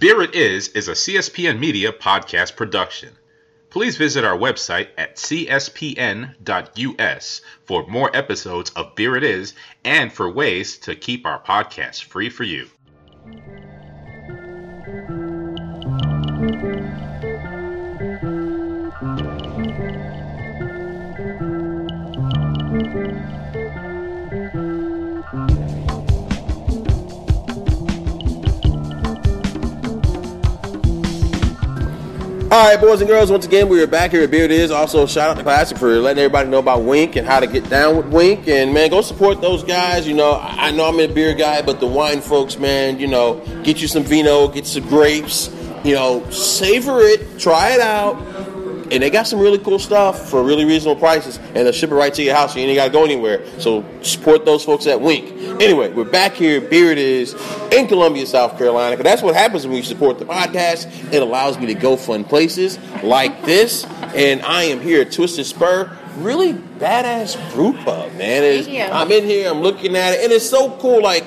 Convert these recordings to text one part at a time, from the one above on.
Beer It Is is a CSPN Media podcast production. Please visit our website at cspn.us for more episodes of Beer It Is and for ways to keep our podcast free for you. All right, boys and girls, once again, we are back here at Beard Is. Also, shout out to Classic for letting everybody know about Winc and how to get down with Winc. And, man, go support those guys. You know, I know I'm a beer guy, but the wine folks, man, you know, get you some vino, get some grapes, you know, savor it, try it out. And they got some really cool stuff for really reasonable prices, and they'll ship it right to your house. And you ain't got to go anywhere. So support those folks at Winc. Anyway, we're back here. Beard is in Columbia, South Carolina. Because that's what happens when you support the podcast. It allows me to go fun places like this. And I am here at Twisted Spur. Really badass brew pub, man. It's-. I'm in here. I'm looking at it, and it's so cool. Like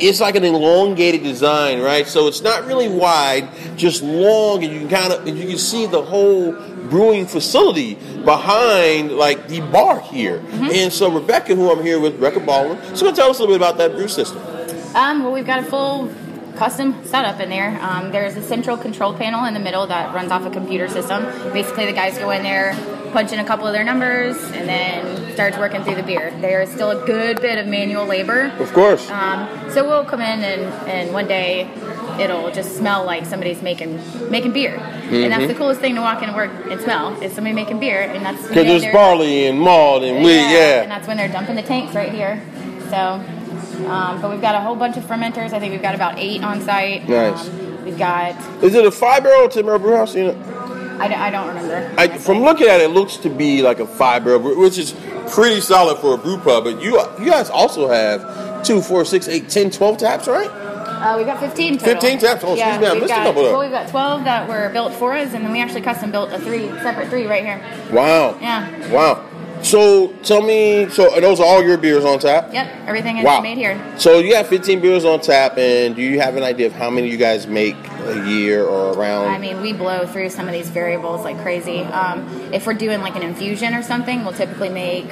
it's like an elongated design, right? So it's not really wide, just long, and you can kind of you can see the whole brewing facility behind like the bar here. And so Rebecca, who I'm here with, Rebecca Baldwin, she's gonna tell us a little bit about that brew system. Um, well, we've got a full custom setup in there. Um, there's a central control panel in the middle that runs off a computer system. Basically, the guys go in there, punch in a couple of their numbers, and then starts working through the beer. There is still a good bit of manual labor. Of course. Um, so we'll come in and, and one day it'll just smell like somebody's making making beer, and that's the coolest thing to walk in and work and smell is somebody making beer, and that's Because there's barley and malt and wheat, and yeah. And that's when they're dumping the tanks right here. So, um, but we've got a whole bunch of fermenters. I think we've got about eight on site. Nice. Um, we've got. Is it a five barrel or ten barrel brew house? You know, I, don't- I don't remember. I, from looking at it, it looks to be like a five barrel, which is pretty solid for a brew pub. But you you guys also have two, four, six, eight, ten, twelve taps, right? Uh, we've got 15 total. 15 taps? Oh, excuse yeah, me, I we've a got, couple there. Well, we've got 12 that were built for us, and then we actually custom built a three separate three right here. Wow. Yeah. Wow. So tell me, so those are all your beers on tap? Yep, everything is Wow. made here. So you have 15 beers on tap, and do you have an idea of how many you guys make a year or around? I mean, we blow through some of these variables like crazy. Um, if we're doing like an infusion or something, we'll typically make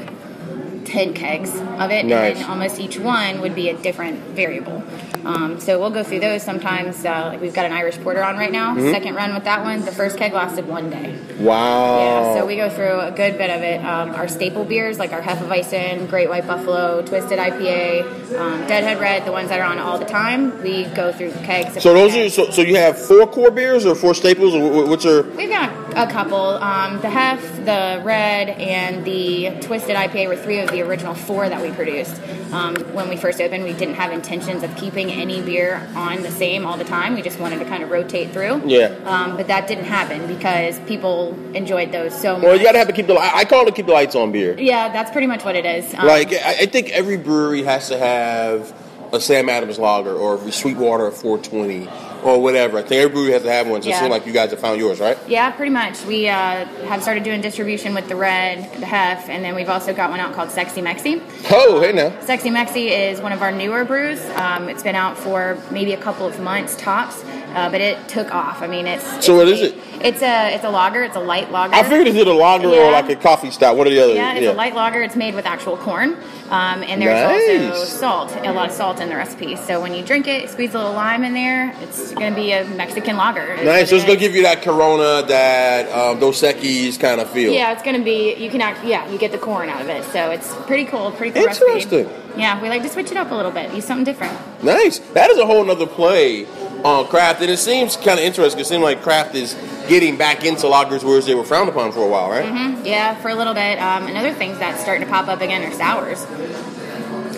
10 kegs of it, Nice. and almost each one would be a different variable. Um, so we'll go through those sometimes. Uh, like we've got an Irish Porter on right now, Mm-hmm. second run with that one. The first keg lasted one day. wow. Yeah, so we go through a good bit of it. Um, our staple beers, like our Hefeweizen, Great White Buffalo, Twisted IPA, um, Deadhead Red, the ones that are on all the time, we go through kegs. So those are so, so you have four core beers or four staples, or wh- wh- what's your? We've got a couple. Um, the Hef, the Red, and the Twisted IPA were three of the original four that we produced. Um, when we first opened, we didn't have intentions of keeping any beer on the same all the time. We just wanted to kind of rotate through. Yeah. Um, but that didn't happen because people enjoyed those so much. Well, you gotta have to keep the. I I call it keep the lights on beer. Yeah, that's pretty much what it is. Um, Like I, I think every brewery has to have a Sam Adams lager or a Sweetwater 420 or whatever. I think every brewery has to have one. So it seems like you guys have found yours, right? Yeah, pretty much. We uh, have started doing distribution with the Red, the Hef, and then we've also got one out called Sexy Mexi. Oh, hey now. Sexy Mexi is one of our newer brews. Um, it's been out for maybe a couple of months tops, uh, but it took off. I mean, it's So what it's is it? It's a it's a lager. It's a light lager. I figured it's either a lager or like a coffee stout, one or the other. Yeah, it's a light lager. It's made with actual corn, um, and there's Nice. also salt, a lot of salt in the recipe. So when you drink it, squeeze a little lime in there. It's going to be a Mexican lager. Nice. So it's gonna give you that Corona, that um, Dos Equis kind of feel. Yeah, it's gonna be. You can act. Yeah, you get the corn out of it, so it's pretty cool. Pretty cool recipe. Interesting. Yeah, we like to switch it up a little bit, use something different. Nice. That is a whole other play on craft, and it seems kind of interesting. It seems like craft is getting back into lagers, whereas they were frowned upon for a while, right? Yeah, for a little bit. Um, another things that's starting to pop up again are sours.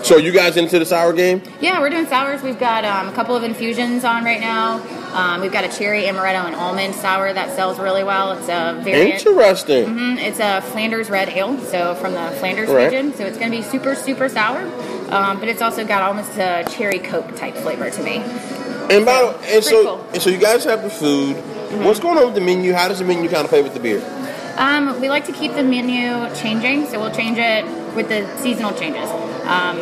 So you guys into the sour game? Yeah, we're doing sours. We've got um, a couple of infusions on right now. Um, we've got a cherry, amaretto, and almond sour that sells really well. It's a very Interesting. Mhm, It's a Flanders red ale, so from the Flanders Right. region. So it's going to be super, super sour. Um, but it's also got almost a cherry coke type flavor to me. And by the and so cool. Mm-hmm. and so you guys have the food. What's going on with the menu? How does the menu kind of play with the beer? Um, we like to keep the menu changing, so we'll change it with the seasonal changes. Um,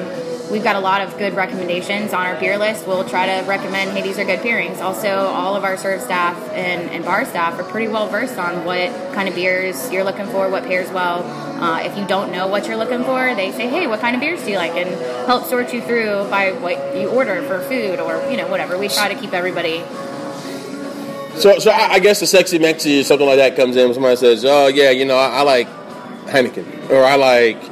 we've got a lot of good recommendations on our beer list. We'll try to recommend, hey, these are good pairings. Also, all of our serve staff and, and bar staff are pretty well versed on what kind of beers you're looking for, what pairs well. Uh, if you don't know what you're looking for, they say, hey, what kind of beers do you like? And help sort you through by what you order for food or, you know, whatever. We try to keep everybody So, so I, I guess the sexy Mexi or something like that comes in. when Somebody says, "Oh yeah, you know, I, I like Heineken," or "I like."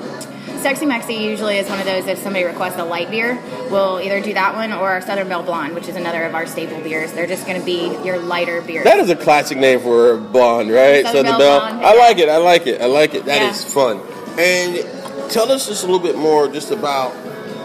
Sexy Mexi usually is one of those if somebody requests a light beer, we'll either do that one or our Southern Belle Blonde, which is another of our staple beers. They're just going to be your lighter beer. That is a classic name for a blonde, right? Southern Belle Belle. Blonde, I yeah. like it. I like it. I like it. That is Yeah. fun. And tell us just a little bit more just about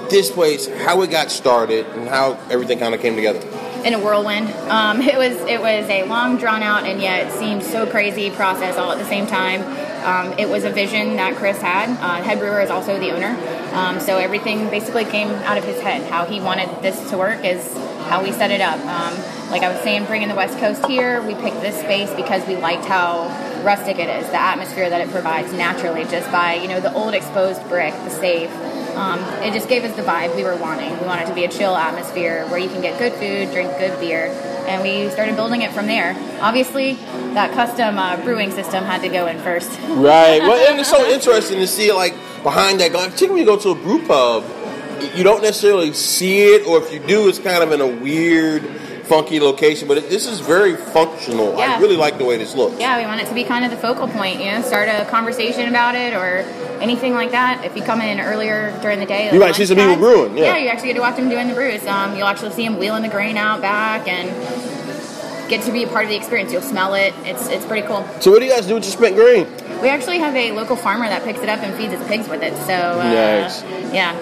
this place, how it got started, and how everything kind of came together. In a whirlwind. Um, it was it was a long, drawn out, and yet seemed so crazy process all at the same time. Um, it was a vision that Chris had. Uh, head brewer is also the owner, um, so everything basically came out of his head. How he wanted this to work is how we set it up. Um, like I was saying, bringing the West Coast here, we picked this space because we liked how rustic it is, the atmosphere that it provides naturally, just by you know the old exposed brick, the safe. Um, it just gave us the vibe we were wanting. We wanted it to be a chill atmosphere where you can get good food, drink good beer, and we started building it from there. Obviously, that custom uh, brewing system had to go in first. Right. Well, and it's so interesting to see like behind that glass. Particularly when you go to a brew pub, you don't necessarily see it, or if you do, it's kind of in a weird, funky location. But it, this is very functional. I really like the way this looks. Yeah, we want it to be kind of the focal point, you know, start a conversation about it or anything like that. If you come in earlier during the day, You might see some people brewing, yeah. you actually get to watch them doing the brews. Um, you'll actually see them wheeling the grain out back and get to be a part of the experience. You'll smell it. It's it's pretty cool. So what do you guys do with your spent grain? We actually have a local farmer that picks it up and feeds his pigs with it. So uh, Nice. yeah,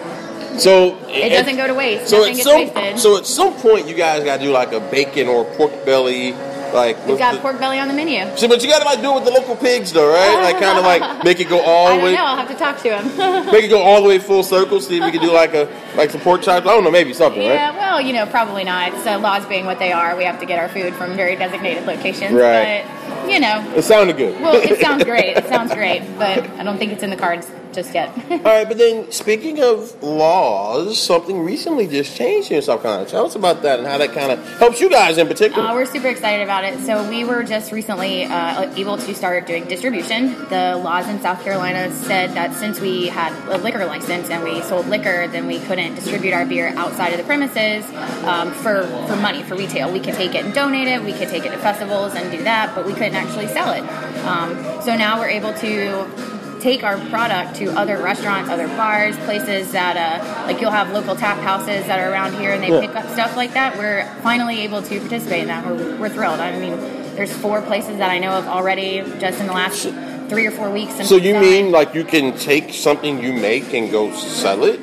So it doesn't go to waste. So Nothing at gets some wasted. so at some point you guys got to do like a bacon or pork belly, like We've got the- pork belly on the menu. See, but you got to like do it with the local pigs though, right? Like kind of like make it go all I the way, know. I'll have to talk to him. make it go all the way full circle. See if we can do like a like some pork chops. I don't know, maybe something, right? Yeah, well, you know, probably not. So laws being what they are, we have to get our food from very designated locations. Right. But you know, It sounded good. well, it sounds great. It sounds great, but I don't think it's in the cards just yet. All right, but then speaking of laws, something recently just changed here in South Carolina. Tell us about that and how that kind of helps you guys in particular. Uh, we're super excited about it. So we were just recently uh, able to start doing distribution. The laws in South Carolina said that since we had a liquor license and we sold liquor, then we couldn't distribute our beer outside of the premises um, for for money for retail. We could take it and donate it. We could take it to festivals and do that, but we couldn't actually sell it. Um, so now we're able to take our product to other restaurants, other bars, places that uh, like you'll have local tap houses that are around here and they Yeah. pick up stuff like that. We're finally able to participate in that. We're, we're thrilled. I mean, there's four places that I know of already just in the last three or four weeks. So you mean like you can take something you make and go sell it?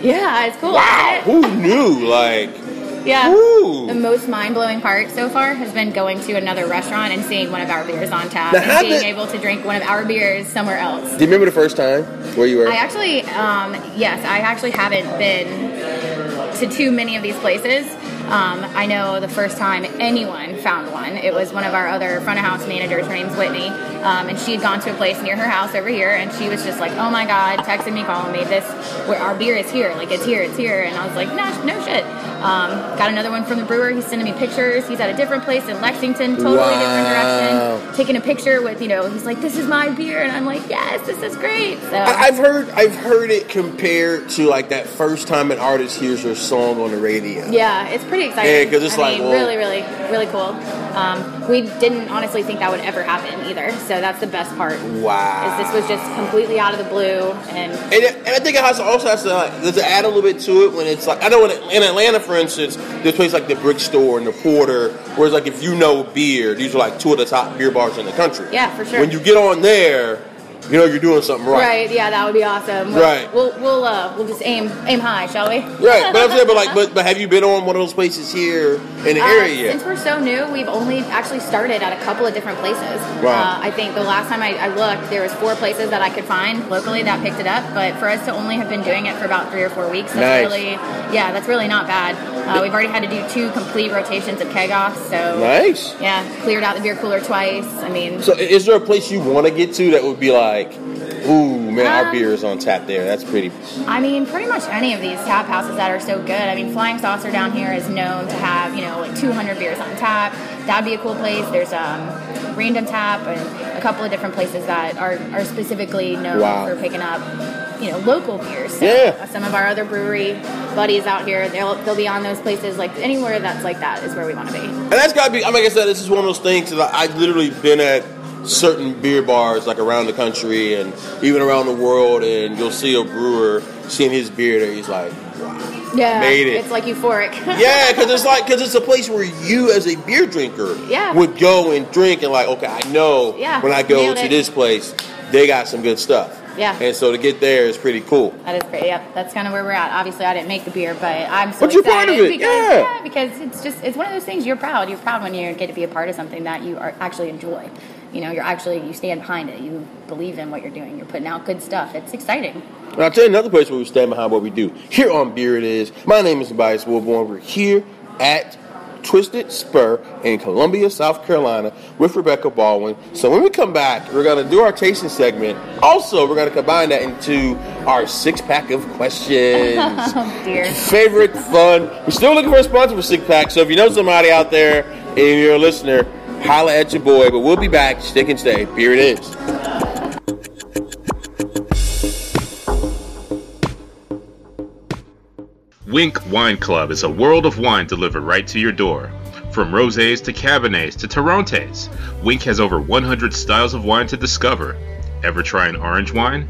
Yeah, it's cool. Wow, who knew? Like? Yeah. Woo. The most mind blowing part so far has been going to another restaurant and seeing one of our beers on tap Now, and being did- able to drink one of our beers somewhere else. do you remember the first time where you were? I actually, um, yes, I actually haven't been to too many of these places. Um, I know the first time anyone found one, it was one of our other front of house managers. Her name's Whitney, um, and she had gone to a place near her house over here, and she was just like, "Oh my God!" texting me, calling me, "This, where our beer is here, like it's here, it's here," and I was like, "No, no shit." Um, got another one from the brewer. He's sending me pictures. He's at a different place in Lexington, totally Wow. different direction. Taking a picture with, you know, he's like, "This is my beer," and I'm like, "Yes, this is great." So I- I've heard I've heard it compared to like that first time an artist hears their song on the radio. Yeah, it's pretty exciting. Yeah, 'cause it's I like, mean, really, really, really cool. Um, we didn't honestly think that would ever happen either, so that's the best part. Wow. Is this was just completely out of the blue, and And, it- and I think it has also has to like, to add a little bit to it when it's like I know in, in Atlanta, for instance, there's places like the Brick Store and the Porter, whereas like if you know beer, these are like two of the top beer bars in the country. Yeah, for sure. When you get on there, you know you're doing something right. right, yeah, that would be awesome. We'll, Right. We'll we'll uh, we'll just aim aim high, shall we? Right, but I'm saying, but like, but, but have you been on one of those places here in the Uh, area yet? Since we're so new, we've only actually started at a couple of different places. Wow. Uh, I think the last time I, I looked, there was four places that I could find locally that picked it up. But for us to only have been doing it for about three or four weeks, that's Nice. really, yeah, that's really not bad. Uh, we've already had to do two complete rotations of keg offs, so Nice. yeah, cleared out the beer cooler twice. I mean, So, is there a place you want to get to that would be like, ooh, man, our Um, beer is on tap there. That's pretty. I mean, pretty much any of these tap houses that are so good. I mean, Flying Saucer down here is known to have, you know, like 200 beers on tap. That'd be a cool place. There's um, Random Tap and a couple of different places that are, are specifically known Wow. for picking up, you know, local beers. So Yeah. uh, Some of our other brewery buddies out here, they'll, they'll be on those places. Like anywhere that's like that is where we want to be. And that's got to be. I mean, like I said, this is one of those things that I've literally been at certain beer bars like around the country and even around the world, and you'll see a brewer seeing his beer there. He's like, wow, Yeah, Made it. It's like euphoric. yeah, because it's like because it's a place where you as a beer drinker Yeah. would go and drink and like, okay, I know Yeah, when I go to it. this place, they got some good stuff. Yeah. and so to get there is pretty cool. That is great. Yep, that's kind of where we're at. Obviously, I didn't make the beer, but I'm so But you're of it, because yeah. because it's just it's one of those things you're proud. You're proud when you get to be a part of something that you are actually enjoy. You know, you're actually you stand behind it. You believe in what you're doing. You're putting out good stuff. It's exciting. And I'll tell you another place where we stand behind what we do. Here on Beer It Is. My name is Tobias Wilborn. We're here at Twisted Spur in Columbia, South Carolina with Rebecca Baldwin. So when we come back, we're going to do our tasting segment. Also, we're going to combine that into our six pack of questions. Oh dear. Favorite fun. We're still looking for a sponsor for Six Pack. So if you know somebody out there and you're a listener, holla at your boy. But we'll be back. Stick and stay. Beer It Is. Winc Wine Club is a world of wine delivered right to your door. From rosés to cabernets to Torrontés, Winc has over 100 styles of wine to discover. Ever try an orange wine?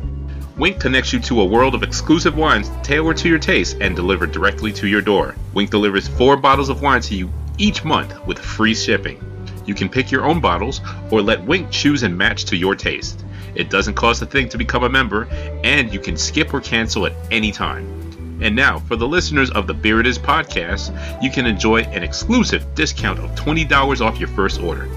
Winc connects you to a world of exclusive wines tailored to your taste and delivered directly to your door. Winc delivers four bottles of wine to you each month with free shipping. You can pick your own bottles or let Winc choose and match to your taste. It doesn't cost a thing to become a member, and you can skip or cancel at any time. And now, for the listeners of the Beer It Is podcast, you can enjoy an exclusive discount of $20 off your first order.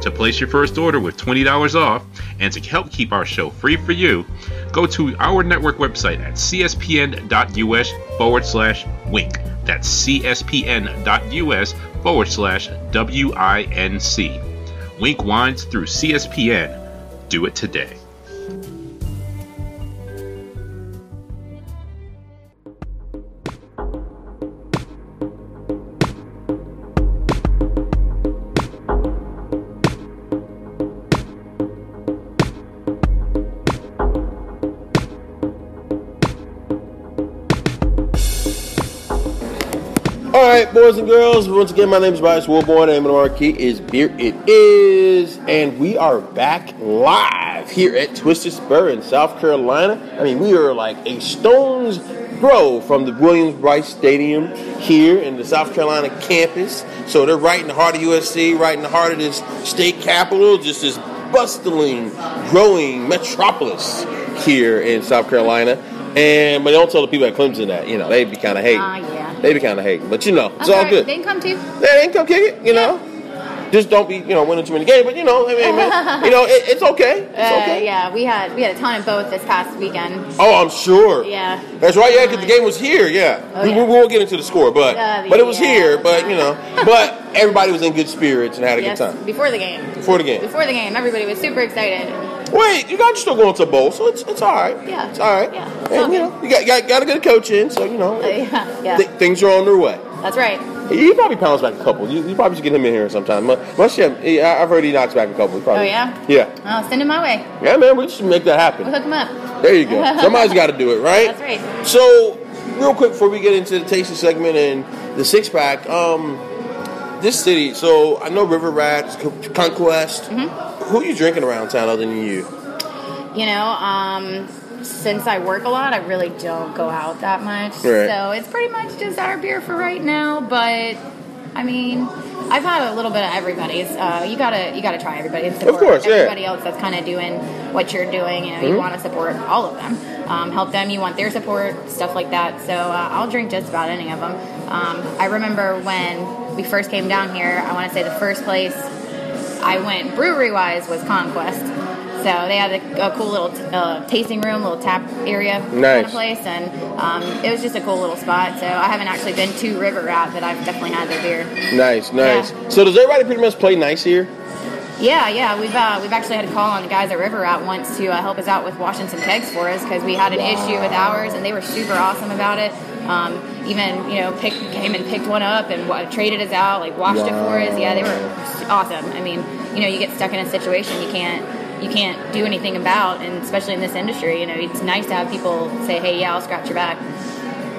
To place your first order with $20 off and to help keep our show free for you, go to our network website at cspn.us forward slash winc. That's cspn.us forward slash W-I-N-C. Winc Wines through CSPN. Do it today. Girls. Once again, my name is Bryce Wilborn, and our key is Beer It Is, and we are back live here at Twisted Spur in South Carolina. I mean, we are like a stone's throw from the Williams Brice Stadium here in the South Carolina campus. So they're right in the heart of USC, right in the heart of this state capital, just this bustling, growing metropolis here in South Carolina. And but don't tell the people at Clemson that you know they'd be kind of hating. Ah, Yeah. They be kind of hating, but you know, it's That's all good. They can come too. Yeah, they can come kick it, you know. Just don't be, you know, winning too many games. But you know, I mean, man, you know, it, it's okay. It's Uh, okay. yeah, we had we had a ton of both this past weekend. Oh, I'm sure. Yeah. That's right. Yeah, because the game was here. Yeah. Oh, we, yeah. we won't get into the score, but Uh, but it was yeah. here. But you know, but everybody was in good spirits and had a Yes, good time before the game. before the game. Before the game, everybody was super excited. Wait, you guys are still going to bowl, so it's it's all right. Yeah. it's all right. Yeah, and you know, you got, got got a coach in, so you know, Uh, yeah, yeah. th- things are on their way. That's right. He probably pounds back a couple. You, you probably should get him in here sometime. Mu- Must have, he- I've heard he knocks back a couple. Probably. Oh, yeah? Yeah. Oh, send him my way. Yeah, man. We should make that happen. We'll hook him up. There you go. Somebody's got to do it, right? That's right. So, real quick before we get into the tasting segment and the six pack, um, this city. So I know River Rats, Con- Conquest. Mm-hmm. Who you drinking around town other than you? You know, um, since I work a lot, I really don't go out that much. Right. So it's pretty much just our beer for right now. But I mean, I've had a little bit of everybody's. Uh, you gotta you gotta try everybody and support course, yeah. everybody else that's kind of doing what you're doing. You know, Mm-hmm. you want to support all of them, um, help them. You want their support, stuff like that. So uh, I'll drink just about any of them. Um, I remember when we first came down here. I want to say the first place I went brewery wise was Conquest. So they had a, a cool little uh, tasting room, little tap area kind of place, and um, it was just a cool little spot. So I haven't actually been to River Rat, but I've definitely had their beer. Nice, nice. Yeah. So does everybody pretty much play nice here? Yeah, yeah, we've uh, we've actually had a call on the guys at River Rat once to uh, help us out with washing some kegs for us because we had an issue with ours, and they were super awesome about it. Um, even you know, pick, came and picked one up and wa- traded us out, like washed it for us. Yeah, they were awesome. I mean, you know, you get stuck in a situation you can't you can't do anything about, and especially in this industry, you know, it's nice to have people say, "Hey, yeah, I'll scratch your back."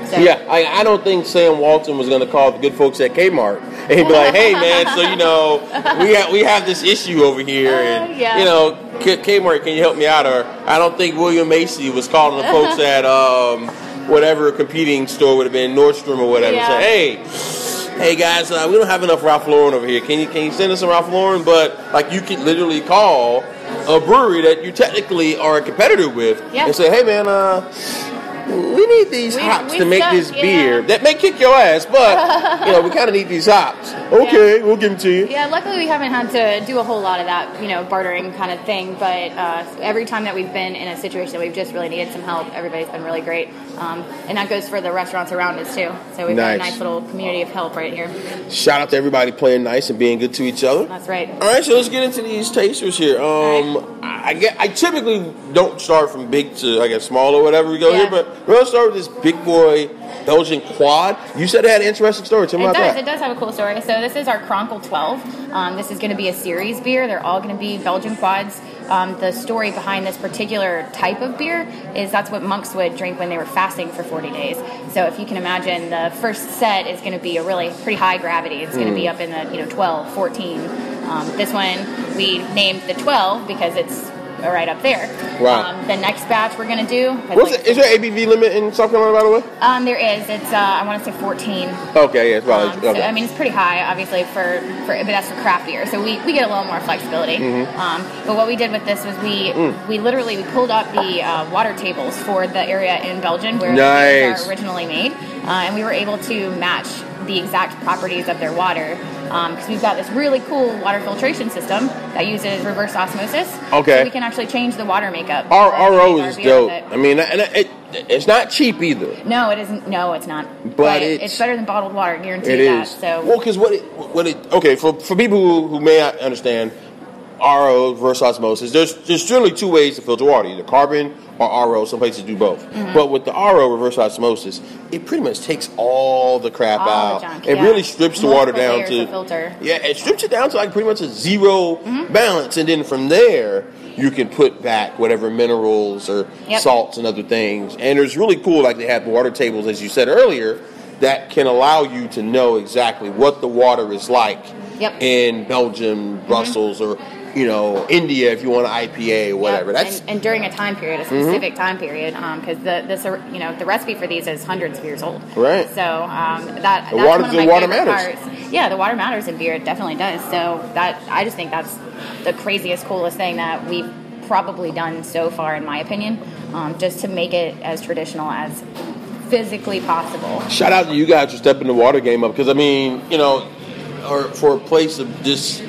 So, Yeah, I, I don't think Sam Walton was going to call the good folks at Kmart and he'd be like, "Hey, man, so you know, we have we have this issue over here, and Uh, yeah. you know, K- Kmart, can you help me out?" Or I don't think William Macy was calling the folks at um, whatever competing store would have been Nordstrom or whatever. Yeah. Say, "Hey, hey guys, uh, we don't have enough Ralph Lauren over here. Can you can you send us some Ralph Lauren?" But like, you could literally call a brewery that you technically are a competitor with Yeah. and say, "Hey, man, uh." We need these We- hops we to make suck, this yeah. beer. That may kick your ass, but you know we kind of need these hops. Okay, we'll give them to you. Yeah, luckily we haven't had to do a whole lot of that, you know, bartering kind of thing. But uh, every time that we've been in a situation that we've just really needed some help, everybody's been really great, um, and that goes for the restaurants around us too. So we've got a Nice. nice little community of help right here. Shout out to everybody playing nice and being good to each other. That's right. All right, so let's get into these tasters here. Um, I, get, I typically don't start from big to I guess small or whatever we go Yeah. here, but we're gonna start with this big boy Belgian quad. You said it had an interesting story. Tell me It about does. that. It does have a cool story. So this is our Kronkel 12. Um, this is going to be a series beer. They're all going to be Belgian quads. Um, the story behind this particular type of beer is that's what monks would drink when they were fasting for 40 days. So if you can imagine, the first set is going to be a really pretty high gravity. It's going to Hmm. be up in the you know 12, 14. Um, this one we named the 12 because it's right up there. Wow. Um, the next batch we're going to do. What's like- it? Is there ABV limit in South Carolina, by the way? Um, there is. It's uh, I want to say 14. Okay, yeah, it's probably Um, so. I mean, it's pretty high, obviously, for, for but that's for craft beer. So we, we get a little more flexibility. Mm-hmm. Um, but what we did with this was we Mm. we literally we pulled up the uh, water tables for the area in Belgium where the Nice. beers are originally made, uh, and we were able to match the exact properties of their water Um, because we've got this really cool water filtration system that uses reverse osmosis. Okay. So we can actually change the water makeup. Our RO is dope. I mean, and it, it's not cheap either. No, it isn't. No, it's not. But it- it's- it's better than bottled water. Guaranteed It that. is. So well, because what it, what it okay for for people who, who may not understand RO versus osmosis. There's there's generally two ways to filter water: either carbon or RO. Some places do both. Mm-hmm. But with the RO reverse osmosis, it pretty much takes all the crap All the out. junk, it yeah. really strips the water down to filter. yeah, it strips it down to like pretty much a 0 Mm-hmm. balance, and then from there you can put back whatever minerals or Yep. salts and other things. And it's really cool, like they have water tables, as you said earlier, that can allow you to know exactly what the water is like Yep. Mm-hmm. in Belgium, Brussels, or you know India if you want an IPA or whatever. Yep, That's Mm-hmm. and, and during a time period, a specific time period, because the this you know the recipe for these is hundreds of years old. Right. So um, that The that's water- one of the water matters. Parts. Yeah, the water matters in beer. It definitely does. So that I just think that's the craziest, coolest thing that we've probably done so far, in my opinion, um, just to make it as traditional as physically possible. shout out to you guys for stepping the water game up because I mean, you know, or for a place of this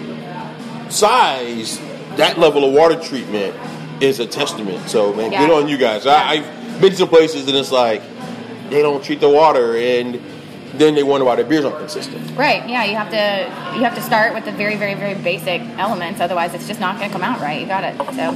size, that level of water treatment is a testament. So man, Yeah. good on you guys. I, I've been to places and it's like they don't treat the water and then they wonder why their beers aren't consistent. Right. Yeah. You have to you have to start with the very very very basic elements. Otherwise, it's just not going to come out right. You got it. So,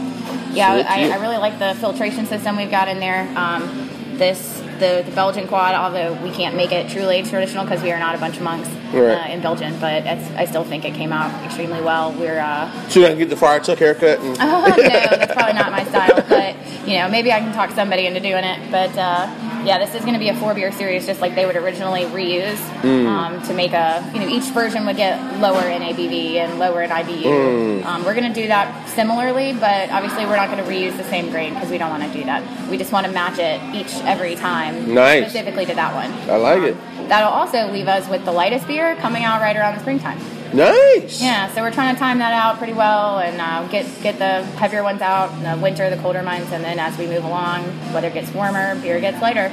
yeah, I. I really like the filtration system we've got in there. Um, this the, the Belgian quad, although we can't make it truly traditional because we are not a bunch of monks Right. uh, in Belgium, but it's, I still think it came out extremely well. We're uh, So you can get the Friar Tuck haircut and Oh, no, that's probably not my style, but you know, maybe I can talk somebody into doing it. But uh, yeah, this is going to be a four beer series, just like they would originally reuse Hmm. um, to make a. You know, each version would get lower in ABV and lower in IBU. Hmm. Um, we're going to do that similarly, but obviously we're not going to reuse the same grain because we don't want to do that. We just want to match it each every time, Nice. specifically to that one. I like it. That'll also leave us with the lightest beer coming out right around the springtime. Nice. Yeah, so we're trying to time that out pretty well and uh, get get the heavier ones out in the winter, the colder months, and then as we move along, weather gets warmer, beer gets lighter.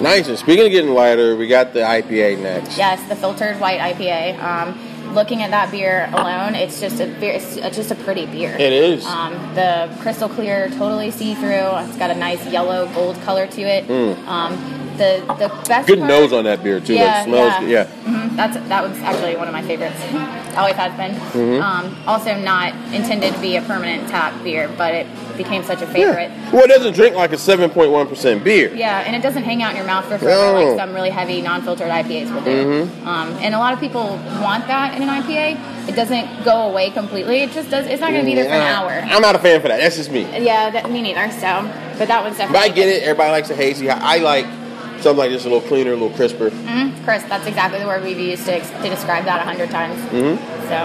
Nice. And speaking of getting lighter, we got the IPA next. Yes, the filtered white IPA. Um, looking at that beer alone, it's just a beer, it's just a pretty beer. It is. Um, the crystal clear, totally see through. It's got a nice yellow gold color to it. Um, the the best. Good part- nose on that beer too. Yeah, that smells yeah. good. Yeah. That's that was actually one of my favorites. Always has been. Um, also not intended to be a permanent tap beer, but it became such a favorite. Yeah. Well, it doesn't drink like a 7.1% beer. Yeah, and it doesn't hang out in your mouth for forever No. like some really heavy non-filtered IPAs will do. Um, and a lot of people want that in an IPA. It doesn't go away completely. It just does. It's not going to be there for an hour. I'm not a fan for that. That's just me. Yeah, that, me neither. So, but that one's But definitely. I get it. Everybody likes a hazy. I like something like this a little cleaner, a little crisper. Mhm, Chris, that's exactly the word we've used to, to describe that a hundred times. Mm-hmm. So,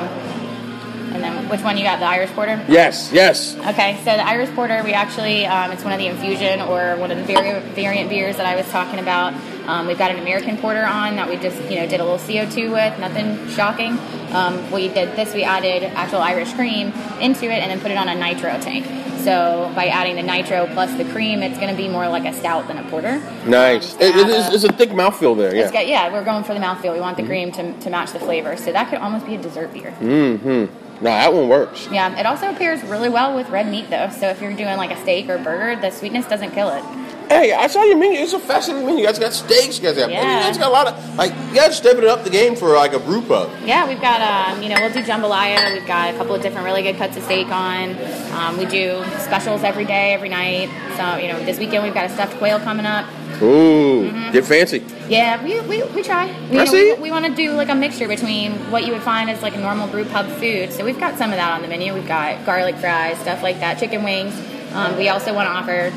and then which one you got? The Irish Porter. Yes, yes. Okay, so the Irish Porter, we actually, um, it's one of the infusion or one of the vari- variant beers that I was talking about. Um, we've got an American Porter on that we just, you know, did a little CO2 with, nothing shocking. Um, we did this, we added actual Irish cream into it and then put it on a nitro tank. So by adding the nitro plus the cream, it's going to be more like a stout than a porter. Nice. Um, it's It, is, a- it's a thick mouthfeel there. it's Yeah. got, yeah, we're going for the mouthfeel. We want the cream to, to match the flavor. So that could almost be a dessert beer. Mm-hmm. No, that one works. Yeah, it also pairs really well with red meat though. So if you're doing like a steak or burger, the sweetness doesn't kill it. Hey, I saw your menu. It's a fascinating menu. You guys got steaks. You guys got. Yeah. You guys got a lot of like. You guys stepping it up the game for like a brew pub. Yeah, we've got um, you know we'll do jambalaya. We've got a couple of different really good cuts of steak on. Um, we do specials every day, every night. So you know this weekend we've got a stuffed quail coming up. Ooh, get fancy. Yeah, we, we, we try. We, I know, see. we, we want to do like a mixture between what you would find as like a normal brew pub food. So we've got some of that on the menu. We've got garlic fries, stuff like that, chicken wings. Um, we also want to offer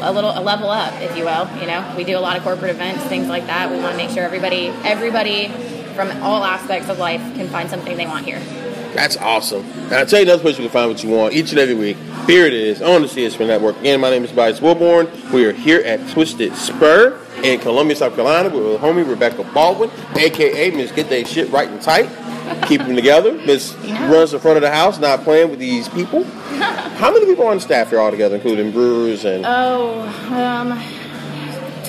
a little a level up, if you will. You know, we do a lot of corporate events, things like that. We want to make sure everybody everybody from all aspects of life can find something they want here. That's awesome. And I tell you another place you can find what you want each and every week. Here it is on the CSP Network. Again, my name is Bryce Wilborn. We are here at Twisted Spur in Columbia, South Carolina with homie Rebecca Baldwin, aka Miss Get That Shit Right and Tight. Keep them together. Miss Yeah. runs the front of the house, not playing with these people. How many people on staff here altogether, including brewers and Oh, um,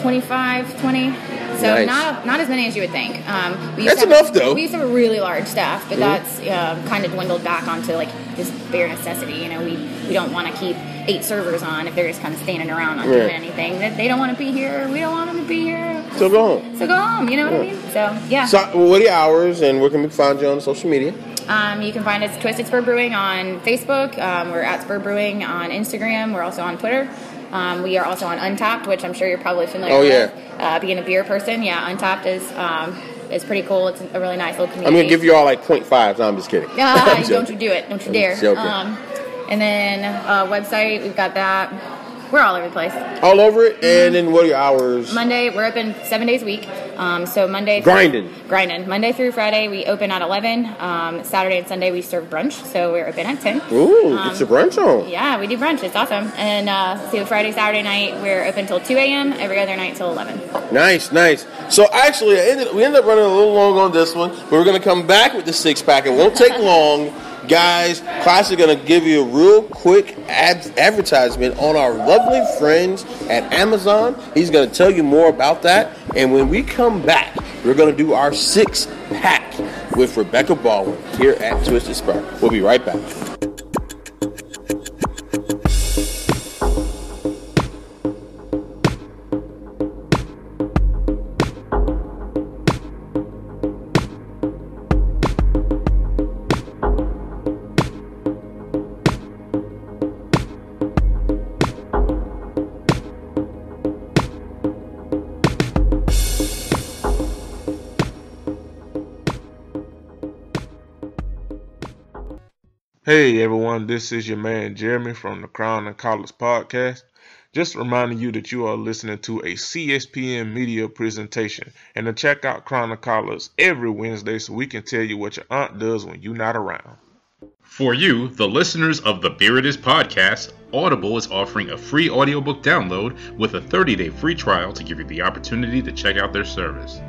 25, 20. So Nice. not not as many as you would think. Um, we used That's have, enough, though. We used to have a really large staff, but that's uh, kind of dwindled back onto like just bare necessity. You know, we we don't want to keep eight servers on if they're just kind of standing around not doing anything. That they don't want to be here. We don't want them to be here. so go home? So go home. You know what I mean? So yeah. So, what are your hours and where can we find you on social media? Um, you can find us Twisted Spur Brewing on Facebook. Um, we're at Spur Brewing on Instagram. We're also on Twitter. Um, we are also on Untappd, which I'm sure you're probably familiar Oh, with. yeah. Uh, being a beer person, yeah, Untappd is um, is pretty cool. It's a really nice little community. I'm gonna give you all like 0.5s. No, I'm just kidding. I'm don't you do it? Don't you dare. Um, and then uh, website, we've got that. We're all over the place. all over it. And then what are your hours? Monday, we're open seven days a week. Um, so Monday, Grinding. grinding. Monday through Friday, we open at eleven. Um, Saturday and Sunday, we serve brunch, so we're open at ten. Ooh, Um, get your brunch on. Yeah, we do brunch. It's awesome. And uh, so Friday, Saturday night, we're open till 2 a.m. Every other night till 11. Nice, nice. So actually, I ended, we ended up running a little long on this one, but we're going to come back with the six pack. It won't take long. Guys, Class is going to give you a real quick ad- advertisement on our lovely friends at Amazon. He's going to tell you more about that. And when we come back, we're going to do our six pack with Rebecca Baldwin here at Twisted Spur. We'll be right back. Hey everyone, this is your man Jeremy from the Crown and Collars podcast. Just reminding you that you are listening to a CSPN media presentation and to check out Crown and Collars every Wednesday so we can tell you what your aunt does when you're not around. For you, the listeners of the Beer It Is podcast, Audible is offering a free audiobook download with a 30-day free trial to give you the opportunity to check out their service.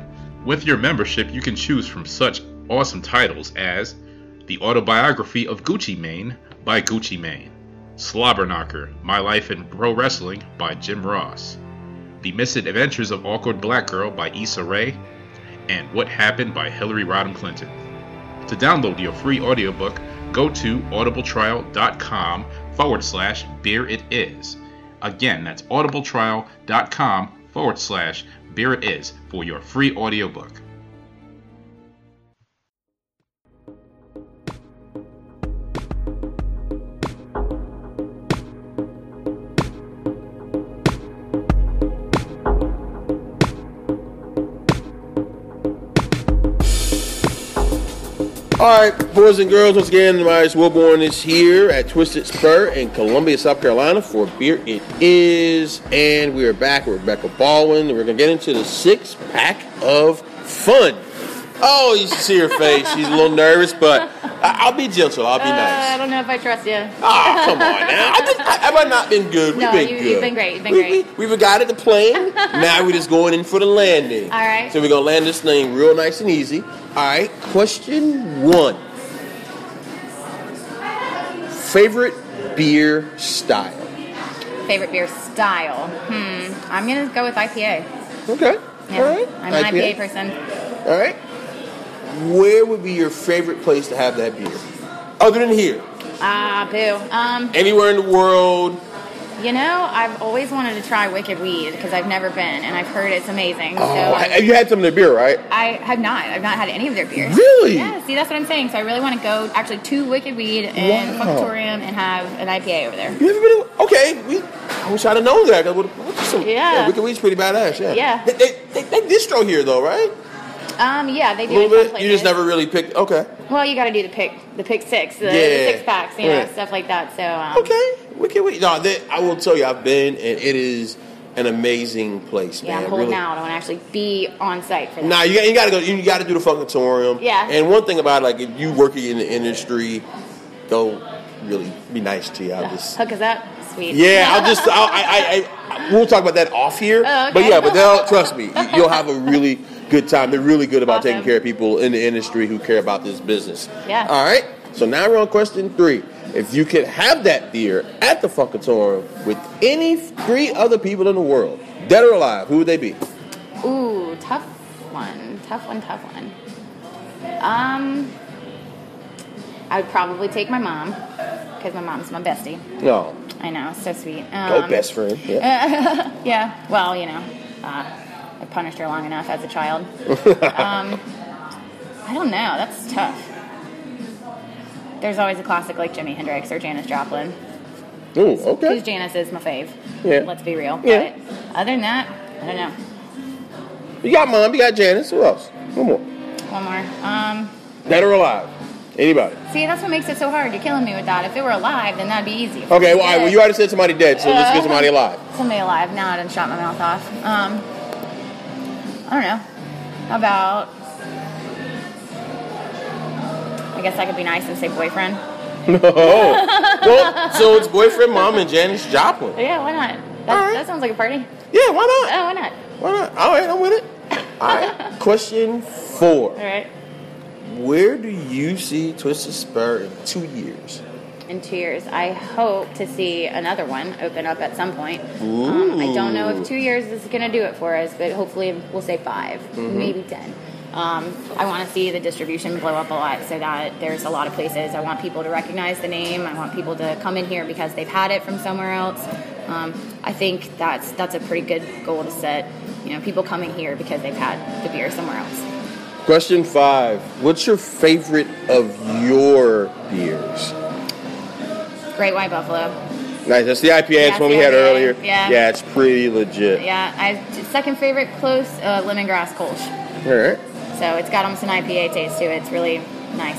With your membership, you can choose from such awesome titles as The Autobiography of Gucci Mane by Gucci Mane, Slobberknocker, My Life in Pro Wrestling by Jim Ross, The Misadventures of Awkward Black Girl by Issa Rae, and What Happened by Hillary Rodham Clinton. To download your free audiobook, go to audibletrial.com forward slash beer it is. Again, that's audibletrial.com forward slash beer it is for your free audiobook. All right, boys and girls, once again, Myers Wilborn is here at Twisted Spur in Columbia, South Carolina for Beer It Is. And we are back with Rebecca Baldwin. We're going to get into the six pack of fun. Oh, you should see her face. She's a little nervous, but I- will be gentle. I'll be Uh, I don't know if I trust you. Oh, come on now. I just, I, have I not been good? We've No, been you- good. you've been great. You've been we, great. We, we've got it the plane. now we're just going in for the landing. All right. So we're going to land this thing real nice and easy. All right. Question one Favorite beer style? Favorite beer style? Hmm. I'm gonna go with IPA. Okay. Yeah. All right. I'm an IPA person. All right. Where would be your favorite place to have that beer? Other than here? Ah, boo. Um, Anywhere in the world? You know, I've always wanted to try Wicked Weed because I've never been, and I've heard it's amazing. Oh, so you had some of their beer, right? I have not. I've not had any of their beers. Really? Yeah. See, that's what I'm saying. So I really want to go actually to Wicked Weed and Wow. Funkatorium and have an IPA over there. You ever been? Okay, we. I wish I'd have known that. 'cause what- what's some- Yeah. Wicked Weed's pretty badass. Yeah. Yeah. They, they, they, they distro here though, right? Um, yeah, they A do. little bit. places. You just never really picked. Okay. Well, you got to do the pick, the pick six, the, the six packs, you know, Right. stuff like that. So um, Okay. Wicked Weed. No, they, I will tell you, I've been, and it is an amazing place, yeah, man. I'm holding really. out. I want to actually be on site for that. Nah, you, got- you got to go. You got to do the Funkatorium. Yeah. And one thing about like if you working in the industry, they'll really be nice to you. I'll just. Hook us up, sweet. Yeah, I'll just. I'll, I, I, I, we'll talk about that off here. Oh, okay. But yeah, but they'll trust me. You'll have a really good time. They're really good about taking care of people in the industry who care about this business. Yeah. All right. So now we're on question three. If you could have that beer at the Funkatorium with any three other people in the world, dead or alive, who would they be? Ooh, tough one. Tough one. Tough one. Um, I would probably take my mom because my mom's my bestie. No. I know, so sweet. Go Um, best friend. Yeah. Yeah. Well, you know, uh, I punished her long enough as a child. um, I don't know. That's tough. There's always a classic like Jimi Hendrix or Janis Joplin. Ooh, okay. Because Janis is my fave. Yeah. Let's be real. Yeah. But other than that, I don't know. You got mom, you got Janis. Who else? One more. One more. Um, Dead or alive? Anybody? see, that's what makes it so hard. You're killing me with that. If it were alive, then that'd be easy. If Okay, well, was well, you already said somebody dead, so let's get somebody alive. Somebody alive. Now I done shot my mouth off. Um, I don't know. How about? I guess I could be nice and say boyfriend. No. well, so it's boyfriend, mom, and Janis Joplin. Yeah, why not? That, right. that sounds like a party. Yeah, why not? Oh, why not? Why not? All right, I'm with it. All right. Question four. All right. Where do you see Twisted Spur in two years? In two years, I hope to see another one open up at some point. Um, I don't know if two years is going to do it for us, but hopefully we'll say 5 Mm-hmm. maybe ten. Um, I want to see the distribution blow up a lot so that there's a lot of places. I want people to recognize the name. I want people to come in here because they've had it from somewhere else. Um, I think that's that's a pretty good goal to set. You know, people coming here because they've had the beer somewhere else. Question five. What's your favorite of your beers? Great White Buffalo. Nice. That's the IPA. That's That's one we had IPA, earlier. yeah. Yeah, it's pretty legit. Yeah, I second favorite close uh, lemongrass Kolsch. All right. So it's got almost an IPA taste to it. It's really nice.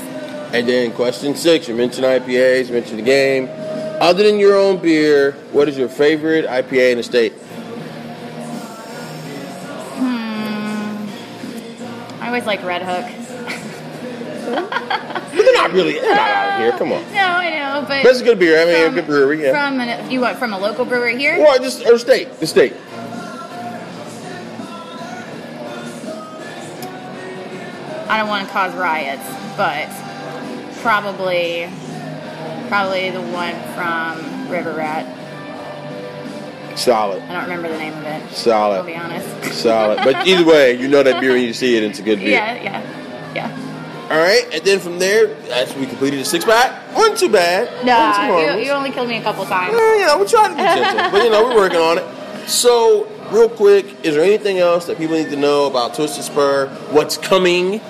And then question six, you mentioned IPAs, you mentioned the game. Other than your own beer, what is your favorite IPA in the state? Hmm. I always like Redhook. Not really, they're not out of here. Come on. Uh, no, I know, but But it's a good beer. I mean, from, a good brewery. Yeah. From an, you want from a local brewery here? Well, just or state, the state. I don't want to cause riots, but probably, probably the one from River Rat. Solid, I don't remember the name of it. Solid. I'll be honest. solid. But either way, you know that beer when you see it. It's a good beer. yeah, yeah, yeah. All right, and then from there, that's we completed the six pack. wasn't too bad. Nah, you, you only killed me a couple times. Eh, you know, we're trying to be gentle, but you know, we're working on it. So, real quick, is there anything else that people need to know about Twisted Spur? What's coming in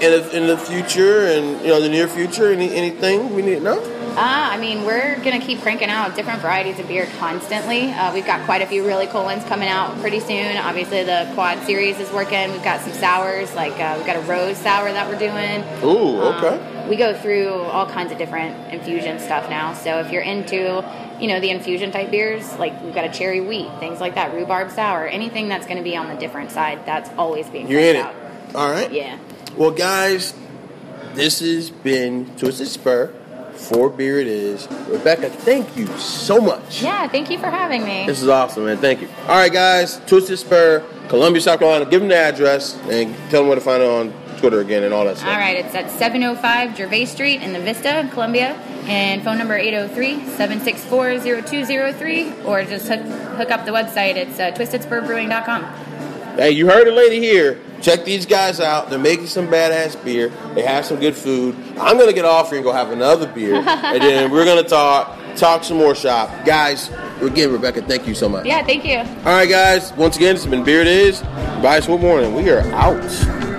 the, in the future, and you know, the near future? Any anything we need to know? Uh, I mean, we're going to keep cranking out different varieties of beer constantly. Uh, we've got quite a few really cool ones coming out pretty soon. Obviously, the quad series is working. We've got some sours, like uh, we've got a rose sour that we're doing. Ooh, Um, okay. we go through all kinds of different infusion stuff now. So if you're into, you know, the infusion type beers, like we've got a cherry wheat, things like that, rhubarb sour, anything that's going to be on the different side, that's always being You're in cranked it. All right. Yeah. Well, guys, this has been Twisted Spur. For beer it is. Rebecca, thank you so much. Yeah, thank you for having me. This is awesome, man. Thank you. All right, guys. Twisted Spur, Columbia, South Carolina. Give them the address and tell them where to find it on Twitter again and all that stuff. All right, it's at 705 Gervais Street in the Vista, Columbia, and phone number 803-764-0203, or just hook, hook up the website. It's uh, twistedspurbrewing.com. Hey, you heard it, lady here. Check these guys out. They're making some badass beer. They have some good food. I'm gonna get off here and go have another beer, and then we're gonna talk, talk some more shop, guys. Again, Rebecca, thank you so much. Yeah, thank you. All right, guys. Once again, it's been Beer It Is. By Swoop Morning. We are out.